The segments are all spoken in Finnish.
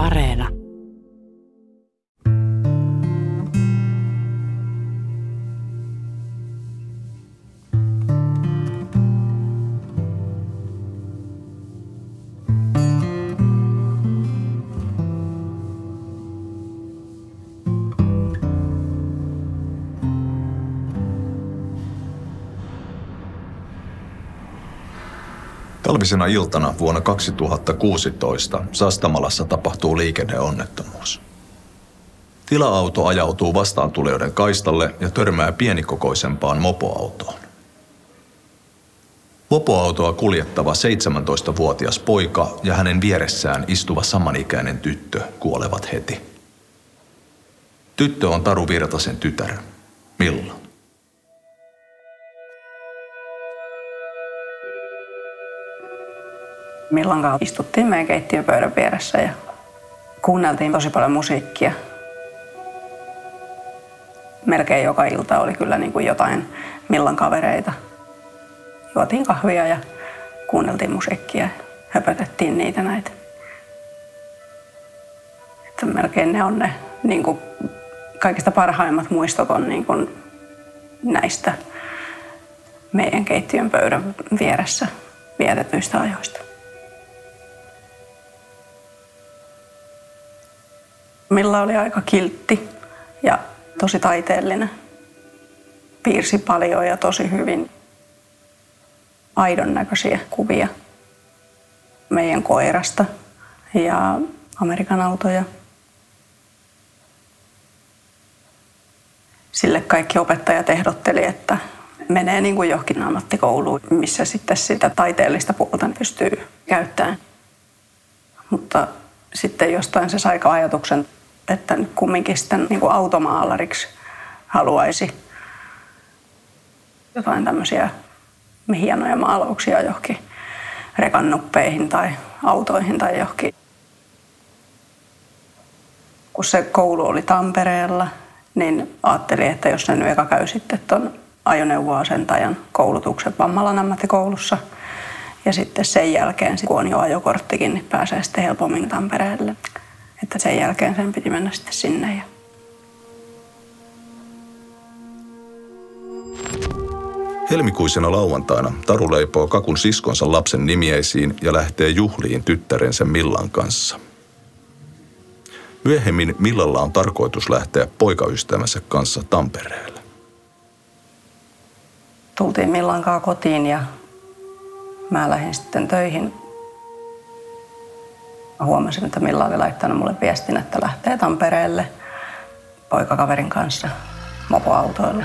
Areena. Talvisena iltana vuonna 2016 Sastamalassa tapahtuu liikenneonnettomuus. Tila-auto ajautuu vastaantulijoiden kaistalle ja törmää pienikokoisempaan mopoautoon. Mopoautoa kuljettava 17-vuotias poika ja hänen vieressään istuva samanikäinen tyttö kuolevat heti. Tyttö on Taru Virtasen tytär, Milla. Millankaan istuttiin meidän keittiöpöydän vieressä ja kuunneltiin tosi paljon musiikkia. Melkein joka ilta oli kyllä niin kuin jotain Millan kavereita. Juotiin kahvia ja kuunneltiin musiikkia ja höpötettiin niitä näitä. Että melkein ne on ne niin kuin kaikista parhaimmat muistot on niin kuin näistä meidän keittiön pöydän vieressä vietetyistä ajoista. Milla oli aika kiltti ja tosi taiteellinen. Piirsi paljon ja tosi hyvin aidon näköisiä kuvia meidän koirasta ja Amerikan autoja. Sille kaikki opettajat ehdotteli, että menee niin kuin johonkin ammattikouluun, missä sitten sitä taiteellista puolta pystyy käyttämään. Mutta sitten jostain se sai ajatuksen, että kumminkin sitten niin kuin automaalariksi haluaisi jotain tämmöisiä hienoja maalauksia johonkin rekannuppeihin tai autoihin tai johonkin. Kun se koulu oli Tampereella, niin ajattelin, että jos ne nyt eka käy sitten tuon ajoneuvoasentajan koulutuksen Vammalan ammattikoulussa ja sitten sen jälkeen, kun on jo ajokorttikin, niin pääsee sitten helpommin Tampereelle. Että sen jälkeen sen piti mennä sitten sinne. Ja... Helmikuisena lauantaina Taru leipoo kakun siskonsa lapsen nimiäisiin ja lähtee juhliin tyttärensä Millan kanssa. Myöhemmin Millalla on tarkoitus lähteä poikaystävänsä kanssa Tampereelle. Tultiin Millankaa kotiin ja mä lähdin sitten töihin Mä huomasin, että Milla oli laittanut mulle viestin, että lähtee Tampereelle poikakaverin kanssa mopoautoilla.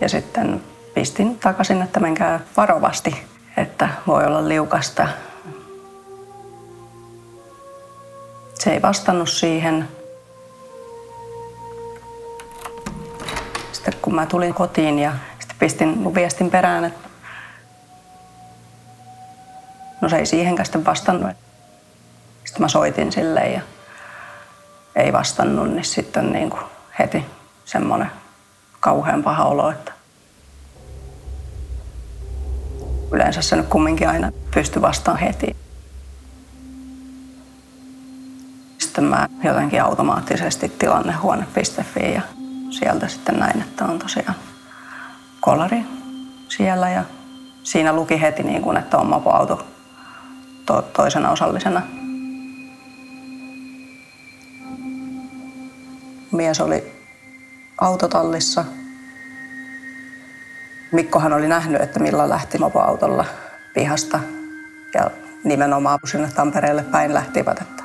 Ja sitten pistin takaisin, että menkää varovasti, että voi olla liukasta. Se ei vastannut siihen. Sitten kun mä tulin kotiin ja sitten pistin viestin perään, että no se ei siihenkään sitten vastannut. Sitten mä soitin sille ja ei vastannut, niin sitten niin kuin heti semmoinen kauhean paha olo, että yleensä se nyt kumminkin aina pysty vastaan heti. Sitten mä jotenkin automaattisesti tilannehuone.fi ja sieltä sitten näin, että on tosiaan kolari siellä ja siinä luki heti, niin kuin, että on mopoauto to- toisena osallisena mies oli autotallissa. Mikkohan oli nähnyt, että Milla lähti mopoautolla pihasta ja nimenomaan sinne Tampereelle päin lähtivät. Että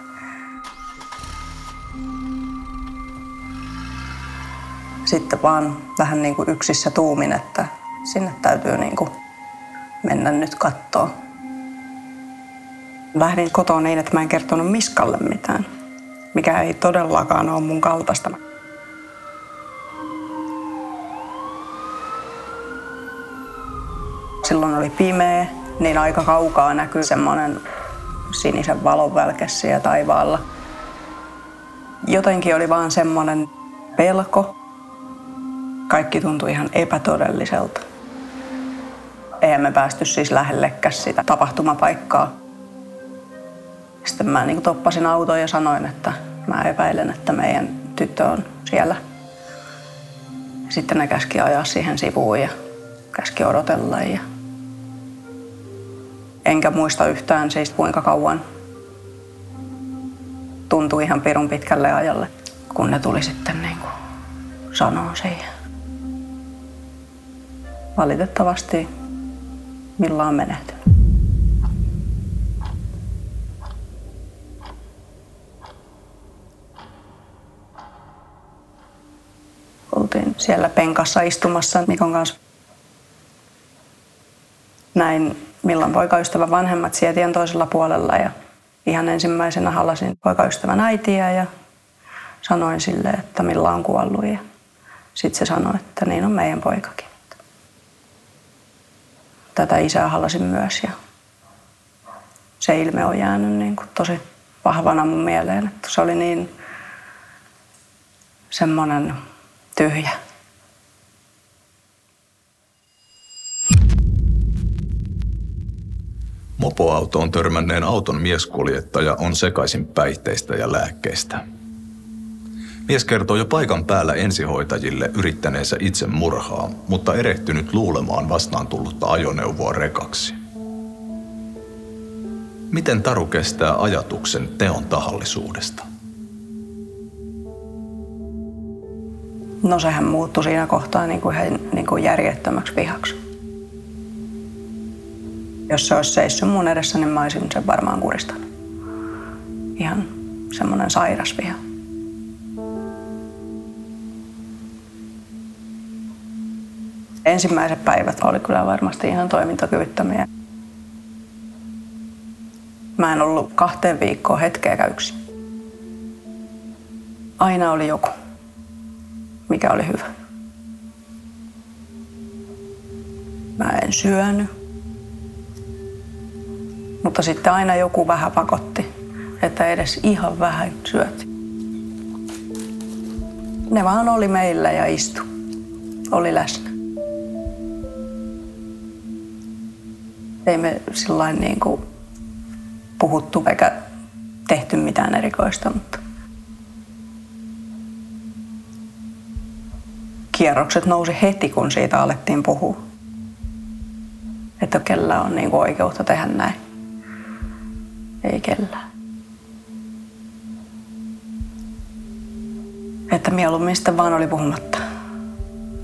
Sitten vaan vähän niin kuin yksissä tuumin, että sinne täytyy niin kuin mennä nyt kattoon. Lähdin kotoa niin, että mä en kertonut Miskalle mitään mikä ei todellakaan ole mun kaltaista. Silloin oli pimeä, niin aika kaukaa näkyy semmoinen sinisen valon välkessä ja taivaalla. Jotenkin oli vaan semmoinen pelko. Kaikki tuntui ihan epätodelliselta. Eihän me päästy siis lähellekään sitä tapahtumapaikkaa. Sitten mä niin toppasin autoon ja sanoin, että mä epäilen, että meidän tyttö on siellä. Sitten ne käski ajaa siihen sivuun ja käski odotella. Ja... Enkä muista yhtään siis kuinka kauan tuntui ihan pirun pitkälle ajalle, kun ne tuli sitten niin kuin sanoa siihen. Valitettavasti Milla on. Siellä penkassa istumassa Mikon kanssa. Näin Millan poikaystävän vanhemmat sietien toisella puolella ja ihan ensimmäisenä halasin poikaystävän äitiä ja sanoin sille, että Milla on kuollut ja sitten se sanoi, että niin on meidän poikakin. Tätä isää halasin myös ja se ilme on jäänyt niin kuin tosi vahvana mun mieleen, että se oli niin semmoinen tyhjä. Mopoautoon törmänneen auton mieskuljettaja on sekaisin päihteistä ja lääkkeistä. Mies kertoo jo paikan päällä ensihoitajille yrittäneensä itse murhaa, mutta erehtynyt luulemaan vastaan tullutta ajoneuvoa rekaksi. Miten Taru kestää ajatuksen teon tahallisuudesta? No sehän muuttui siinä kohtaa niin kuin, niin kuin järjettömäksi vihaksi. Jos se olisi seissyt mun edessä, niin mä olisin sen varmaan kuristanut. Ihan semmoinen sairas viha. Ensimmäiset päivät oli kyllä varmasti ihan toimintakyvyttömiä. Mä en ollut kahteen viikkoon hetkeä yksin. Aina oli joku, mikä oli hyvä. Mä en syönyt. Mutta sitten aina joku vähän pakotti, että edes ihan vähän syöt. Ne vaan oli meillä ja istu. Oli läsnä. Ei me sillä niin kuin puhuttu eikä tehty mitään erikoista, mutta kierrokset nousi heti, kun siitä alettiin puhua. Että kellä on niin kuin oikeutta tehdä näin. Ei kellään. Että mieluummin sitten vaan oli puhumatta.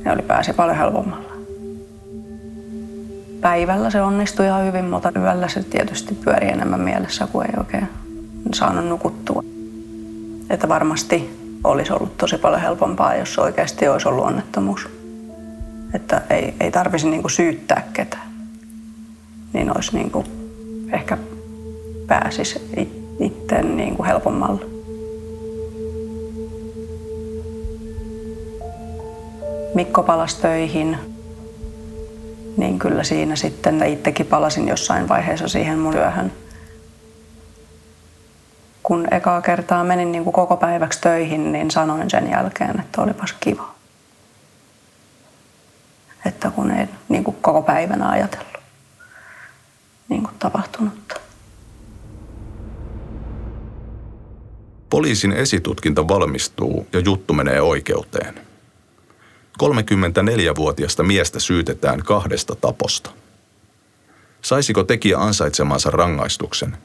Ja oli pääsi paljon helpommalla. Päivällä se onnistui ihan hyvin, mutta yöllä se tietysti pyöri enemmän mielessä, kuin ei oikein saanut nukuttua. Että varmasti olisi ollut tosi paljon helpompaa, jos oikeasti olisi ollut onnettomuus. Että ei, ei tarvisi niinku syyttää ketään. Niin olisi niinku ehkä pääsisi itse niin kuin helpommalla. Mikko palasi töihin, niin kyllä siinä sitten itsekin palasin jossain vaiheessa siihen mun työhön. Kun ekaa kertaa menin niin kuin koko päiväksi töihin, niin sanoin sen jälkeen, että olipas kiva. Että kun ei niin kuin koko päivänä ajatellut niin kuin tapahtunutta. Poliisin esitutkinta valmistuu ja juttu menee oikeuteen. 34-vuotiasta miestä syytetään kahdesta taposta. Saisiko tekijä ansaitsemansa rangaistuksen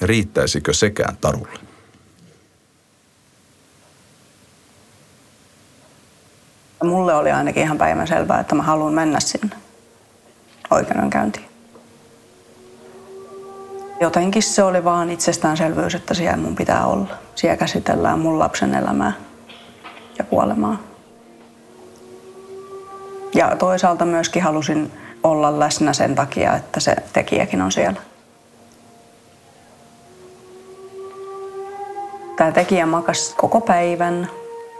ja riittäisikö sekään Tarulle? Mulle oli ainakin ihan päivän selvää, että mä haluan mennä sinne oikeudenkäyntiin. Jotenkin se oli vaan itsestäänselvyys, että siellä mun pitää olla. Siellä käsitellään mun lapsen elämää ja kuolemaa. Ja toisaalta myöskin halusin olla läsnä sen takia, että se tekijäkin on siellä. Tämä tekijä makasi koko päivän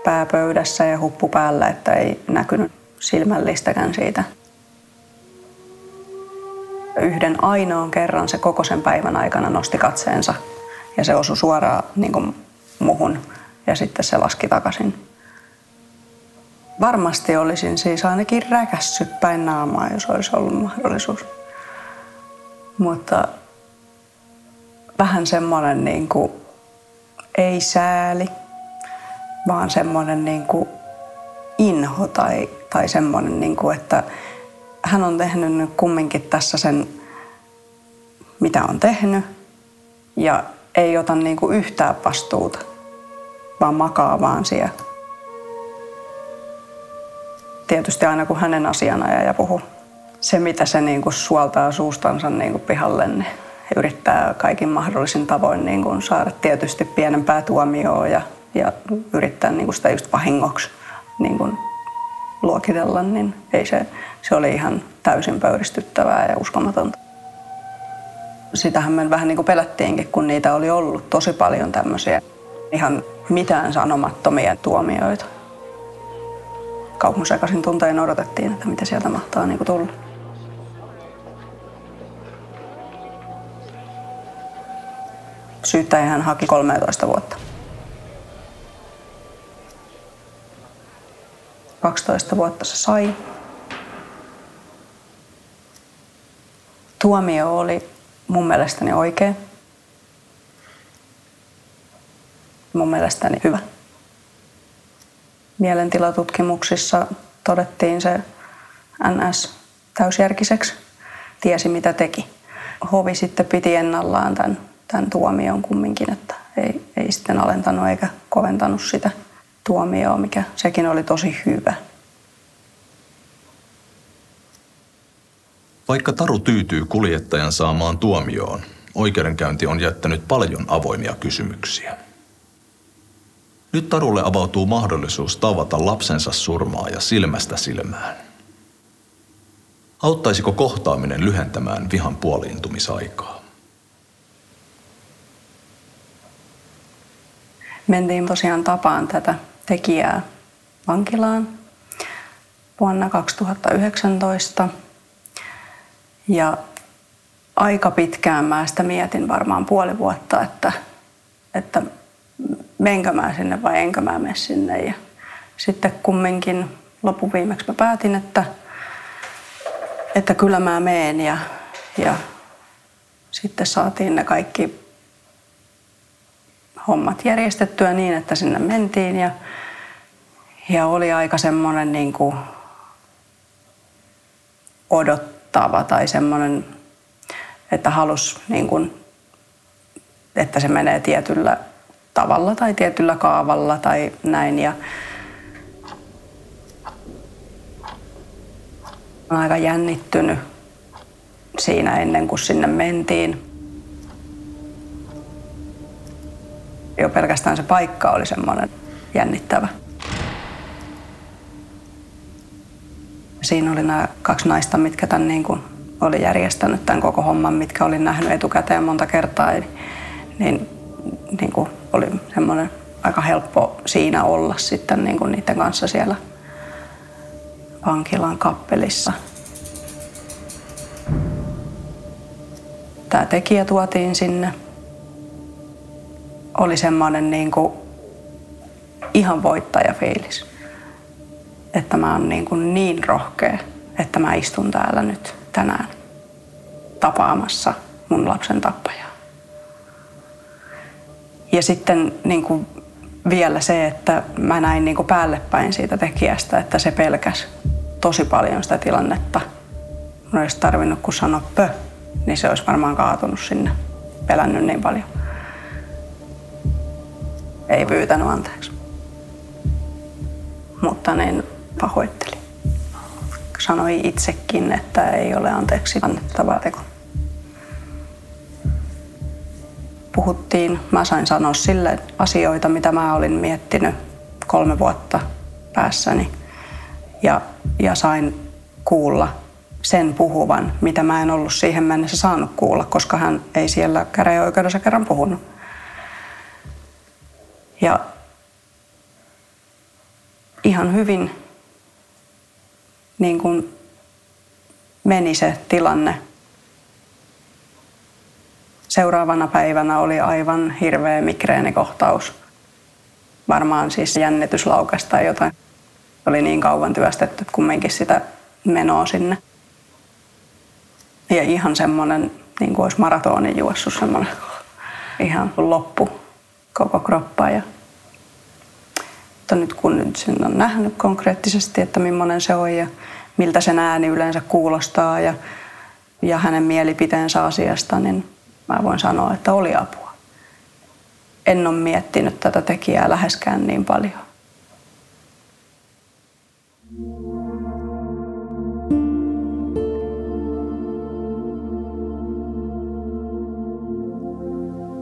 pääpöydässä ja huppu päällä, että ei näkynyt silmällistäkään siitä yhden ainoan kerran se koko sen päivän aikana nosti katseensa ja se osui suoraan niin kuin muhun ja sitten se laski takaisin. Varmasti olisin siis ainakin räkässyt päin naamaa, jos olisi ollut mahdollisuus. Mutta vähän semmoinen niin kuin, ei sääli, vaan semmoinen niin kuin inho tai, tai semmoinen, niin kuin, että hän on tehnyt nyt kumminkin tässä sen, mitä on tehnyt ja ei ota niin kuin yhtään vastuuta, vaan makaa vaan siellä. Tietysti aina kun hänen asianajaja puhuu, se mitä se niin kuin suoltaa suustansa niin kuin pihalle, niin yrittää kaikin mahdollisin tavoin niin kuin saada tietysti pienempää tuomioa ja, ja yrittää niin kuin sitä just vahingoksi niin kuin luokitella, niin ei se, se oli ihan täysin pöyristyttävää ja uskomatonta. Sitähän me vähän niin kuin pelättiinkin, kun niitä oli ollut tosi paljon tämmöisiä ihan mitään sanomattomia tuomioita. Kauhunsekaisin tunteen odotettiin, että mitä sieltä mahtaa niin kuin tulla. Syyttäjä hän haki 13 vuotta. 12 vuotta se sai. Tuomio oli mun mielestäni oikea. Mun mielestäni hyvä. Mielentilatutkimuksissa todettiin se NS täysjärkiseksi. Tiesi mitä teki. Hovi sitten piti ennallaan tämän, tämän tuomion kumminkin, että ei, ei sitten alentanut eikä koventanut sitä tuomioon, mikä sekin oli tosi hyvä. Vaikka Taru tyytyy kuljettajan saamaan tuomioon, oikeudenkäynti on jättänyt paljon avoimia kysymyksiä. Nyt Tarulle avautuu mahdollisuus tavata lapsensa surmaa ja silmästä silmään. Auttaisiko kohtaaminen lyhentämään vihan puoliintumisaikaa? Mentiin tosiaan tapaan tätä tekijää vankilaan vuonna 2019. Ja aika pitkään mä sitä mietin varmaan puoli vuotta, että, että menkö mä sinne vai enkö mä mene sinne. Ja sitten kumminkin loppuviimeksi mä päätin, että, että kyllä mä meen ja, ja sitten saatiin ne kaikki hommat järjestettyä niin, että sinne mentiin ja, ja oli aika semmoinen niin kuin odottava tai semmoinen, että halus niin kuin, että se menee tietyllä tavalla tai tietyllä kaavalla tai näin. Ja olen aika jännittynyt siinä ennen kuin sinne mentiin. Jo pelkästään se paikka oli semmoinen jännittävä. Siinä oli nämä kaksi naista, mitkä tämän niin kuin oli järjestänyt tämän koko homman, mitkä olin nähnyt etukäteen monta kertaa. Niin, niin kuin oli semmoinen aika helppo siinä olla sitten niin kuin niiden kanssa siellä vankilan kappelissa. Tämä tekijä tuotiin sinne. Oli semmoinen niin kuin ihan voittajafiilis. Että mä oon niin, kuin niin rohkea, että mä istun täällä nyt tänään tapaamassa mun lapsen tappajaa. Ja sitten niin kuin vielä se, että mä näin niin kuin päälle päin siitä tekijästä, että se pelkäs tosi paljon sitä tilannetta. Mun olisi tarvinnut kun sanoa pö, niin se olisi varmaan kaatunut sinne, pelännyt niin paljon. Ei pyytänyt anteeksi. Mutta niin pahoitteli. Sanoi itsekin, että ei ole anteeksi annettavaa teko. puhuttiin. Mä sain sanoa sille asioita, mitä mä olin miettinyt kolme vuotta päässäni. Ja, ja sain kuulla sen puhuvan, mitä mä en ollut siihen mennessä saanut kuulla, koska hän ei siellä käräjäoikeudessa kerran puhunut. Ja ihan hyvin niin kuin meni se tilanne Seuraavana päivänä oli aivan hirveä migreenikohtaus. Varmaan siis jännityslaukas tai jotain. Oli niin kauan työstetty kumminkin sitä menoa sinne. Ja ihan semmoinen, niin kuin olisi maratonin juossut semmoinen ihan loppu koko kroppa. Ja, mutta nyt kun nyt sen on nähnyt konkreettisesti, että millainen se on ja miltä sen ääni yleensä kuulostaa ja, ja hänen mielipiteensä asiasta, niin mä voin sanoa, että oli apua. En ole miettinyt tätä tekijää läheskään niin paljon.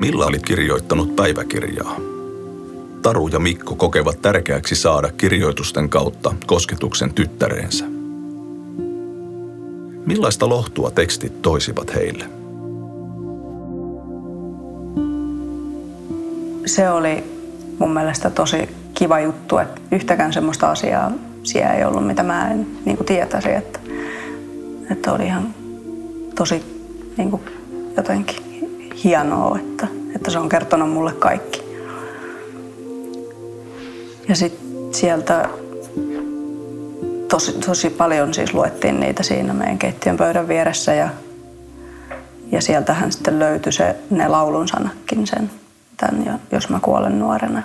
Milla oli kirjoittanut päiväkirjaa. Taru ja Mikko kokevat tärkeäksi saada kirjoitusten kautta kosketuksen tyttäreensä. Millaista lohtua tekstit toisivat heille? Se oli mun mielestä tosi kiva juttu, että yhtäkään semmoista asiaa siellä ei ollut, mitä mä en niin kuin tietäisi. Että, että oli ihan tosi niin kuin jotenkin hienoa, että, että se on kertonut mulle kaikki. Ja sitten sieltä tosi, tosi paljon siis luettiin niitä siinä meidän keittiön pöydän vieressä ja, ja sieltähän sitten löytyi se, ne laulun sanakkin sen, tämän, jos mä kuolen nuorena.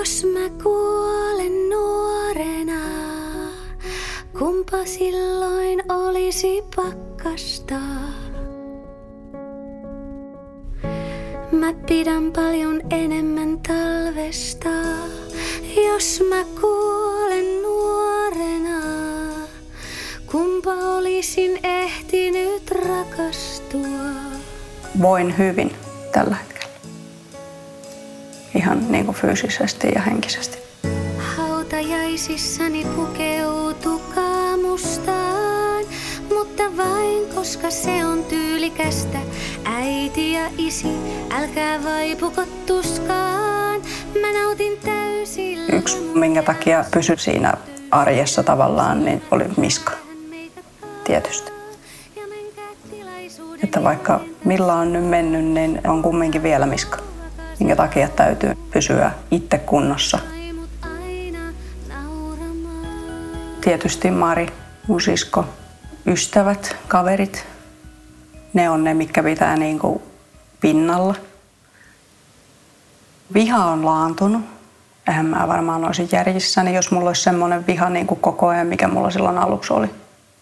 Jos mä kuolen kumpa silloin olisi pakkasta? Mä pidän paljon enemmän talvesta, jos mä kuolen nuorena. Kumpa olisin ehtinyt rakastua? Voin hyvin tällä hetkellä. Ihan niin kuin fyysisesti ja henkisesti. Hautajaisissani pukeutukaa koska se on tyylikästä. Äiti ja isi, älkää vaipuko tuskaan, mä nautin täysillä. Yksi, minkä takia pysy siinä arjessa tavallaan, niin oli miska. Tietysti. Että vaikka millä on nyt mennyt, niin on kumminkin vielä miska. Minkä takia täytyy pysyä itse kunnossa. Tietysti Mari, mun sisko, ystävät, kaverit, ne on ne, mitkä pitää niin kuin pinnalla. Viha on laantunut. Eihän mä varmaan olisi järjissäni, jos mulla olisi semmoinen viha niin kuin koko ajan, mikä mulla silloin aluksi oli.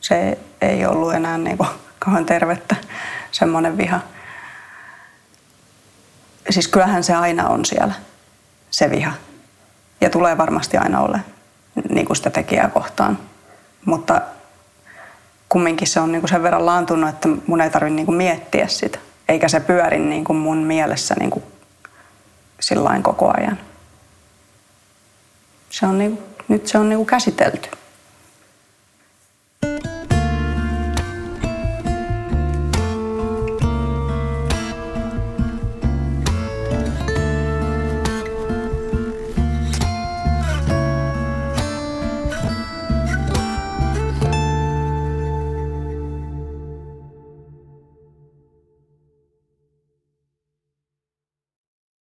Se ei ollut enää niin kuin kauhean tervettä, semmoinen viha. Siis kyllähän se aina on siellä, se viha. Ja tulee varmasti aina ole niin kuin sitä tekijää kohtaan. Mutta kumminkin se on niin kuin sen verran laantunut, että mun ei tarvitse niin kuin miettiä sitä. Eikä se pyöri niin kuin mun mielessä niin kuin sillain koko ajan. Se on niin, nyt se on niin kuin käsitelty.